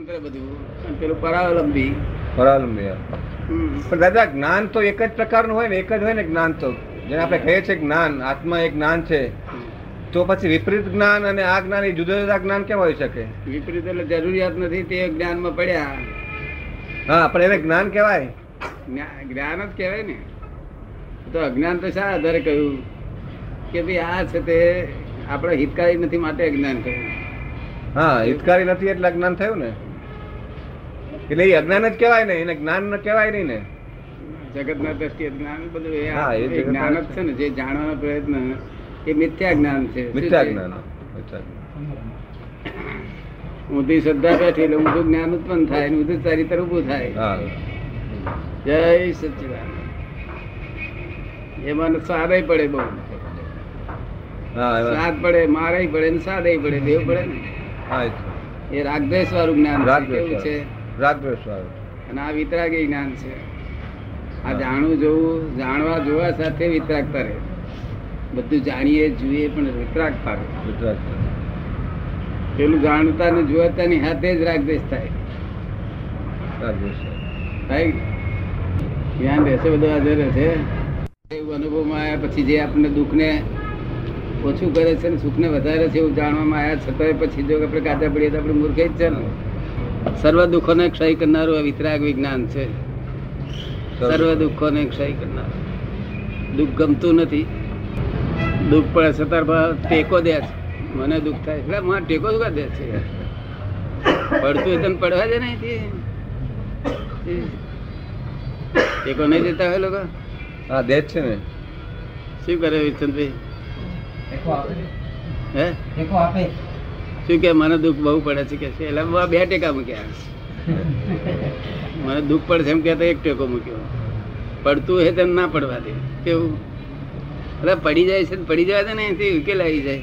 સ્વતંત્ર બધું. પેલું પરાવલંબી. પરાવલંબી પણ દાદા જ્ઞાન તો એક જ પ્રકારનું હોય ને એક જ હોય ને જ્ઞાન તો. જેને આપણે કહીએ છીએ જ્ઞાન આત્મા એક જ્ઞાન છે. તો પછી વિપરીત જ્ઞાન અને આ જ્ઞાન એ જુદા જુદા જ્ઞાન કેમ હોઈ શકે? વિપરીત એટલે જરૂરિયાત નથી તે જ્ઞાનમાં પડ્યા. હા પણ એને જ્ઞાન કહેવાય. જ્ઞાન જ કહેવાય ને. તો અજ્ઞાન તો શા આધારે કહ્યું? કે ભાઈ આ છે તે આપણે હિતકારી નથી માટે અજ્ઞાન કહ્યું. હા હિતકારી નથી એટલે અજ્ઞાન થયું ને? એટલે એ અજ્ઞાન જ કહેવાય ને એને જ્ઞાન કહેવાય નહીં ને. જગતના દ્રષ્ટિએ જ્ઞાન બધું એ જ્ઞાન જ છે ને જે જાણવાનો પ્રયત્ન એ મિથ્યા જ્ઞાન છે. મિથ્યા જ્ઞાન. ઊંધી શ્રદ્ધા બેઠી એટલે ઊંધું જ્ઞાન ઉત્પન્ન થાય અને ઊંધું ચરિત્ર ઊભું થાય. જય સચિદાન એમાં સ્વાદય પડે બહુ. સ્વાદ પડે મારે પડે ને સ્વાદય પડે દેવ પડે ને. એ રાગદ્વેષ વાળું જ્ઞાન કેવું છે? રાગદ્વેષ વાળું. અને આ વિતરાગી જ્ઞાન છે. આ જાણવું જોવું જાણવા જોવા સાથે વિતરાગતા રહે. બધું જાણીએ જોઈએ પણ વિતરાગતા રહે. પેલું જાણતા ને જોવાતાની હાથે જ રાગદ્વેષ થાય. થાય. જ્ઞાન રહેશે બધું હાજર રહેશે. એવું અનુભવમાં આવ્યા પછી જે આપણને દુઃખને ઓછું કરે છે ને સુખને વધારે છે એવું જાણવામાં આવ્યા છતાંય પછી જો આપણે કાચા પડીએ તો આપણે મૂર્ખે જ છે ને. સર્વ દુઃખોને ક્ષય કરનારું આ વિતરાગ વિજ્ઞાન છે. સર્વ દુઃખોને ક્ષય કરનાર. દુઃખ ગમતું નથી. દુઃખ પડે છતાં પણ ટેકો દે છે. મને દુઃખ થાય એટલે મને ટેકો શું દે છે? પડતું તને પડવા દે નહીં ટેકો નહીં દેતા હોય લોકો? હા દે છે ને. શું કરે વિચંદભાઈ હે? ટેકો આપે. શું કે, મને દુઃખ બહુ પડે છે, કે છે. એટલે બા ટેકા મૂક્યા. મને દુઃખ પડે છે એમ કહેતા એક ટેકો મૂક્યો. પડતું હે તેમ ના પડવા દે. કેવું? એટલે પડી જાય છે પડી જાય છે ને એથી ઉકેલ આવી જાય.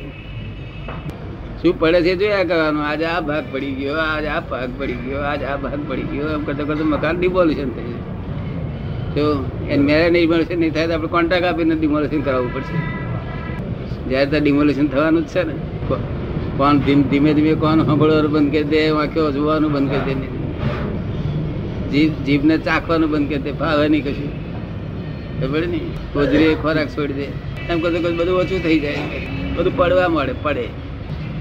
શું પડે છે જોયા કરવાનું? આજે આ ભાગ પડી ગયો, આજે આ ભાગ પડી ગયો, આજે આ ભાગ પડી ગયો, એમ કરતા કરતા મકાન ડિમોલ્યુશન થઈ જાય તો એને મેરે ડિમોલ્યુશન નહીં થાય તો આપણે કોન્ટ્રાક્ટ આપીને ડિમોલ્યુશન કરાવવું પડશે. જ્યારે ત્યાં ડિમોલ્યુશન થવાનું જ છે ને. કોણ ધીમે ધીમે કોણ સાંભળવાનું બંધ કરી દે વાંખ્યો જોવાનું બંધ કરી દે જીભ જીભને ચાખવાનું બંધ કરી દે, ભાવે નહીં કશું. ખબર ને ગોજરી ખોરાક છોડી દે. એમ કરતો કશું બધું ઓછું થઈ જાય. બધું પડવા મળે, પડે.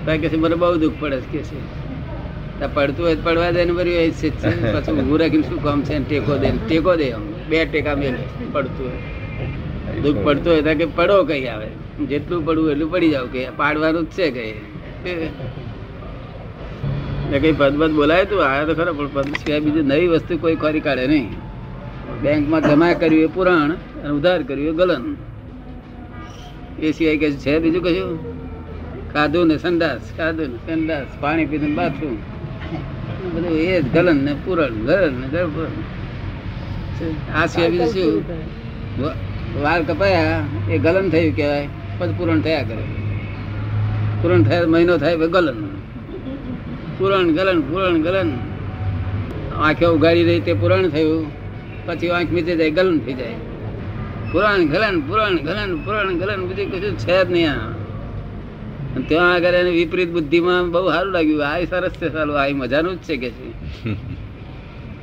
કારણ કે મને બહુ દુઃખ પડે કે છે. ત્યાં પડતું હોય પડવા દે ને બરી એ છે પછી ઊભું રાખીને શું કામ છે ટેકો દે ટેકો દે આમ. બે ટેકા મેલે પડતું હોય. દુઃખ પડતું હોય ત્યાં કે પડો કઈ આવે. જેટલું પડવું એટલું પડી જાવ કે પાડવાનું જ છે કઈ. ને કઈ પદ પદ બોલાય તું? આયા તો ખરો, પણ પદ સિવાય બીજું નવી વસ્તુ કોઈ ખોરી કાઢે નહીં. બેંકમાં જમા કર્યું એ પુરાણ અને ઉધાર કર્યું એ ગલન. એ સિવાય કે છે બીજું કશું? ખાધું ને સંડાસ, ખાધું ને સંડાસ, પાણી પીધું ને બાથરૂમ. બધું એ જ ગલન ને પુરણ ગલન ને ગર- આ સિવાય બીજું શું? વાળ કપાયા, એ ગલન થયું કહેવાય પછી પૂરણ થયા કરે. પૂરણ થાય મહિનો થાય ગલન. પૂરણ ગલન પૂરણ ગલન. આંખે ઉગાડી રહી તે પૂરણ થયું. પછી આંખ મીચી જાય ગલન થઈ જાય. પુરાણ ગલન પુરાણ ગલન પુરાણ ગલન બીજું કશું છે જ નહીં આ. ત્યાં આગળ એને વિપરીત બુદ્ધિમાં બહુ સારું લાગ્યું. આ સરસ છે સારું આ મજાનું જ છે કે છે.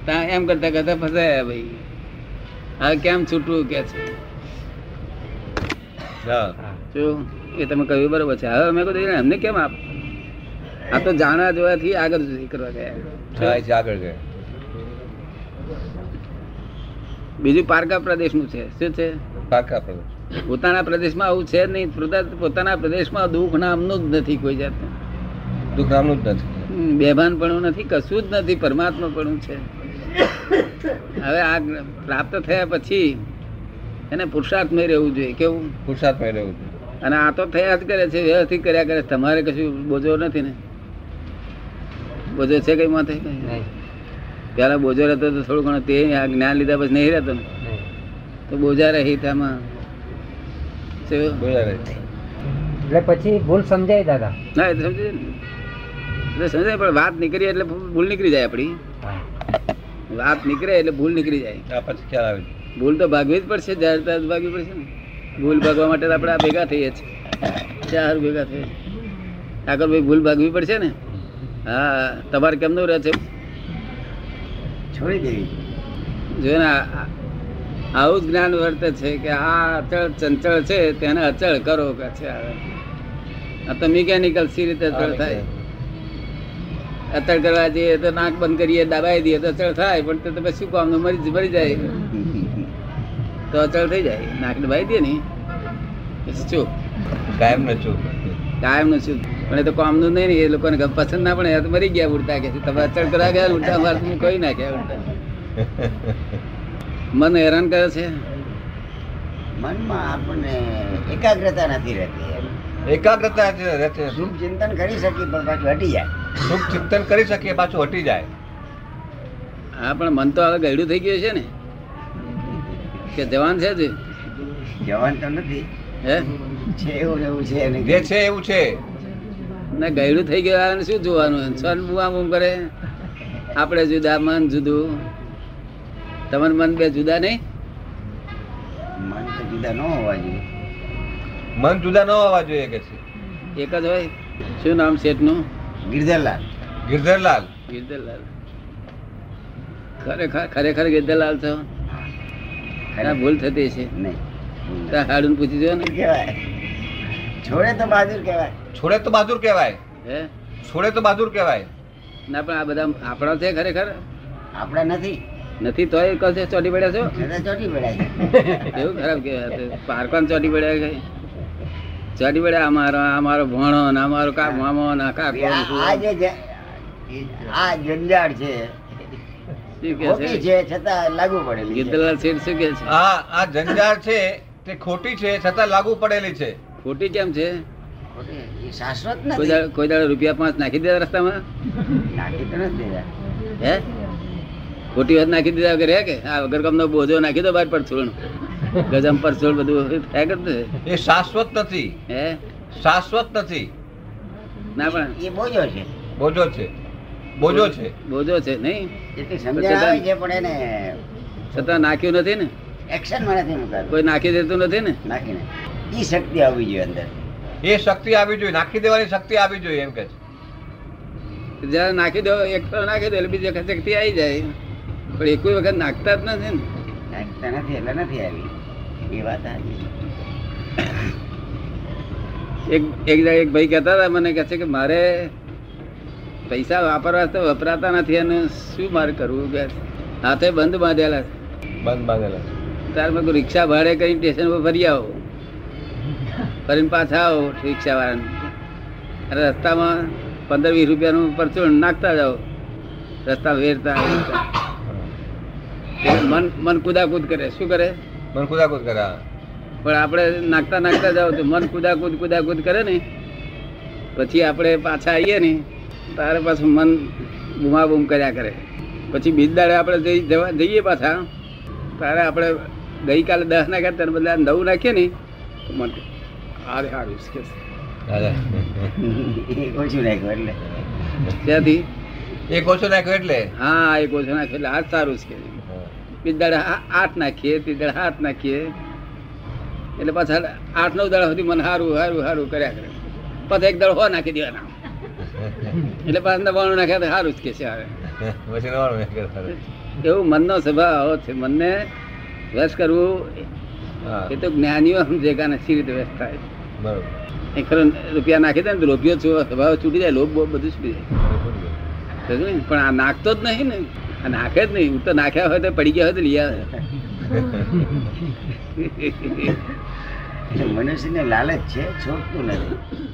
ત્યાં એમ કરતા કરતા ફસાયા ભાઈ. હવે કેમ છૂટવું કે છે? એ તમે કહ્યું બરોબર છે. હવે અમે કહ્યું એમને કેમ આપ આ તો જાણવા જોવાથી આગળ કરવા ગયા. આગળ ગયા બીજું પારકા પ્રદેશનું છે. શું છે? પારકા પ્રદેશ. પોતાના પ્રદેશમાં આવું છે નહીં. પોતા- પોતાના પ્રદેશમાં દુઃખ નામનું જ નથી કોઈ જાતનું. દુઃખ નામનું જ નથી. બેભાન પણ નથી કશું જ નથી પરમાત્મા પણ છે. હવે આ પ્રાપ્ત થયા પછી એને પુરુષાર્થમય રહેવું જોઈએ. કેવું? પુરુષાર્થમય રહેવું છે અને આ તો થયા જ કરે છે વ્યવસ્થિત કર્યા કરે તમારે કશું બોજો નથી ને? બોજો છે કઈ માથે? નહીં. પેલા બોજો રહેતો તો થોડું ઘણું તે આ જ્ઞાન લીધા પછી નહીં રહેતો ને? તો બોજા રહી તેમાં. એટલે પછી ભૂલ સમજાય દાદા. ના એ તો સમજે એટલે સમજાય પણ વાત નીકળી એટલે ભૂલ નીકળી જાય આપણી વાત નીકળે એટલે ભૂલ નીકળી જાય. પછી ખ્યાલ આવે ભૂલ તો ભાગવી જ પડશે જ્યારે ત્યારે ભાગવી પડશે ને. ભૂલ ભાગવા માટે આપણે આ ભેગા થઈએ છીએ. ચાર ભેગા થઈએ આગળ ભાઈ ભૂલ ભાગવી પડશે ને? હા તમારે કેમનું રહે છે છોડી દેવી. જો ને આવું જ જ્ઞાન વર્તે છે કે આ અચળ ચંચળ છે તેને અચળ કરો કે છે આ તો મિકેનિકલ સી રીતે અચળ થાય. અચળ કરવા જઈએ તો નાક બંધ કરીએ દબાઈ દઈએ તો અચળ થાય પણ તો તમે શું કામ મરી મરી જાય. તો અચળ થઈ જાય. નાક ભાઈ દે ને. પછી ચૂપ કાયમ ન ચૂપ કાયમનું શું પણ એ તો કામનું નહીં ને એ લોકોને ગમ- પસંદ ના પડે તો મરી ગયા ઉડતા કે તમે અચળ કરા ગયા ઉડતા માર તમે કોઈ નાખ્યા ઉડતા. મન હેરાન કરે છે. મનમાં આપણને એકાગ્રતા નથી રહેતી એકાગ્રતા રહેતી. શુભ ચિંતન કરી શકીએ પણ પાછું હટી જાય. શુભ ચિંતન કરી શકીએ પાછું હટી જાય. હા પણ મન તો હવે ગયડું થઈ ગયું છે ને. કે જવાન છે જ જવાન તો નથી. હે? છે એવું એવું છે જે છે એવું છે. ને ગયડું થઈ ગયું આને શું જોવાનું? સ્વન બુઆ બુમ કરે. આપણે જુદા મન જુદું. તમારું મન બે જુદા નહીં? મન તો જુદા ન હોવા જોઈએ. મન જુદા ન હોવા જોઈએ કે છે? એક જ હોય? શું નામ શેઠનું? ગિરધરલાલ. ગિરધરલાલ. ગિરધરલાલ. ખરેખર ખરેખર ગિરધરલાલ છો? ના ભૂલ થતી છે નહીં. હાડું પૂછી દો ને? કહેવાય છોડે તો બહાદુર કહેવાય છોડે તો બહાદુર કહેવાય હે? છોડે તો બહાદુર કહેવાય ના પણ આ બધા આપણા છે ખરેખર? આપણે નથી. નથી તોય કશે ચોટી પડ્યા છો? ચોટી પડ્યા એવું ખરાબ કહેવાય. પારકોન ચોટી પડ્યા કઈ ચોટી પડ્યા અમારો અમારો મારો ભણો ને અમારો કા મામો ના આ કાકો આ જે આ જંજાળ છે કે ખોટી છે? છતાં લાગુ પડેલી છે. ગીરધરલાલ શું કે છે? આ આ જંજાળ છે તે ખોટી છે છતાં લાગુ પડેલી છે. ખોટી કેમ છે? શાશ્વત કોઈ નથી દાડો કોઈ દાડો રૂપિયા પાંચ નાખી દીધા રસ્તામાં? નાખી તો નથી દેતા હે? ખોટી વાત નાખી દીધા વગર હે કે? આ વગર કામનો બોજો નાખી દો બહાર પરછોડ ગજમ પર છોડ બધું થાય કરતું એ શાશ્વત નથી. હે? શાશ્વત નથી. ના પણ. એ બોજો છે. બોજો છે. બોજો છે. બોજો છે નહીં? એટલે સમજણ આવે છે પણ એને છતાં નાખ્યું નથી ને? એક્શનમાં નથી કોઈ નાખી દેતું નથી ને? નાખીને. એ શક્તિ આવવી જોઈએ અંદર. એ શક્તિ આવી જોઈએ નાખી દેવાની શક્તિ આવી જોઈએ એમ કે છે. જયારે નાખી દો એક ફેર નાખી દો એટલે બીજી વખત શક્તિ આવી જાય. પણ એક વખત નાખતા જ નથી ને. નાખતા નથી એટલે નથી આવી. એ વાત આવી એક એક એક ભાઈ કહેતા હતા મને કહે છે કે મારે પૈસા વાપરવા તો વપરાતા નથી અને શું મારે કરવું કે હાથે બંધ બાંધેલા બંધ બાંધેલા તાર મેં રિક્ષા ભાડે કરી સ્ટેશન પર ફરી આવો. ફરીને પાછા આવો રિક્ષા વાળાને અને રસ્તામાં પંદર વીસ રૂપિયાનું પરચુણ નાખતા જાઓ. રસ્તા વેરતા. મન મન કુદાકૂદ કરે. શું કરે? મન કુદાકૂદ કરે પણ આપણે નાખતા નાખતા જાવ તો મન કુદાકૂદ કુદાકૂદ કરે ને. પછી આપણે પાછા આવીએ ને. તારે પાછું મન બૂમાબૂમ કર્યા કરે. પછી બીજ દાડે આપણે જઈ જવા જઈએ પાછા. તારે આપણે ગઈકાલે દસ નાખ્યા ત્યારે બદલે નવ નાખીએ ને તો મન હારે હારું છે. કે ઓછું નાખ્યું એટલે. ત્યાંથી એક ઓછો નાખ્યો એટલે? હા એક ઓછો નાખ્યો એટલે આ સારું છે. બીજ દાડે આઠ નાખીએ ત્રીજ દાડે હાથ નાખીએ. એટલે પાછા આઠ નવ દાડા સુધી મને સારું સારું સારું કર્યા કરે. પછી એક દાડો હો નાખી દેવાના. એટલે પાંચ નવાણું નાખ્યા તો સારું જ કે છે સારું. એવું મનનો સ્વભાવ આવો છે. મનને વશ કરવું એ તો જ્ઞાનીઓ સમજે કે આને સી રીતે વશ થાય બરોબર. એ ખરો રૂપિયા નાખી દે ને તો લોભિયો છો સ્વભાવ છૂટી જાય લોભ બધું છૂટી જાય. પણ આ નાખતો જ નહીં ને. આ નાખે જ નહીં. હું તો નાખ્યા હોય તો પડી ગયા હોય તો લઈ આવે. મનુષ્યને લાલચ છે છોડતું નથી.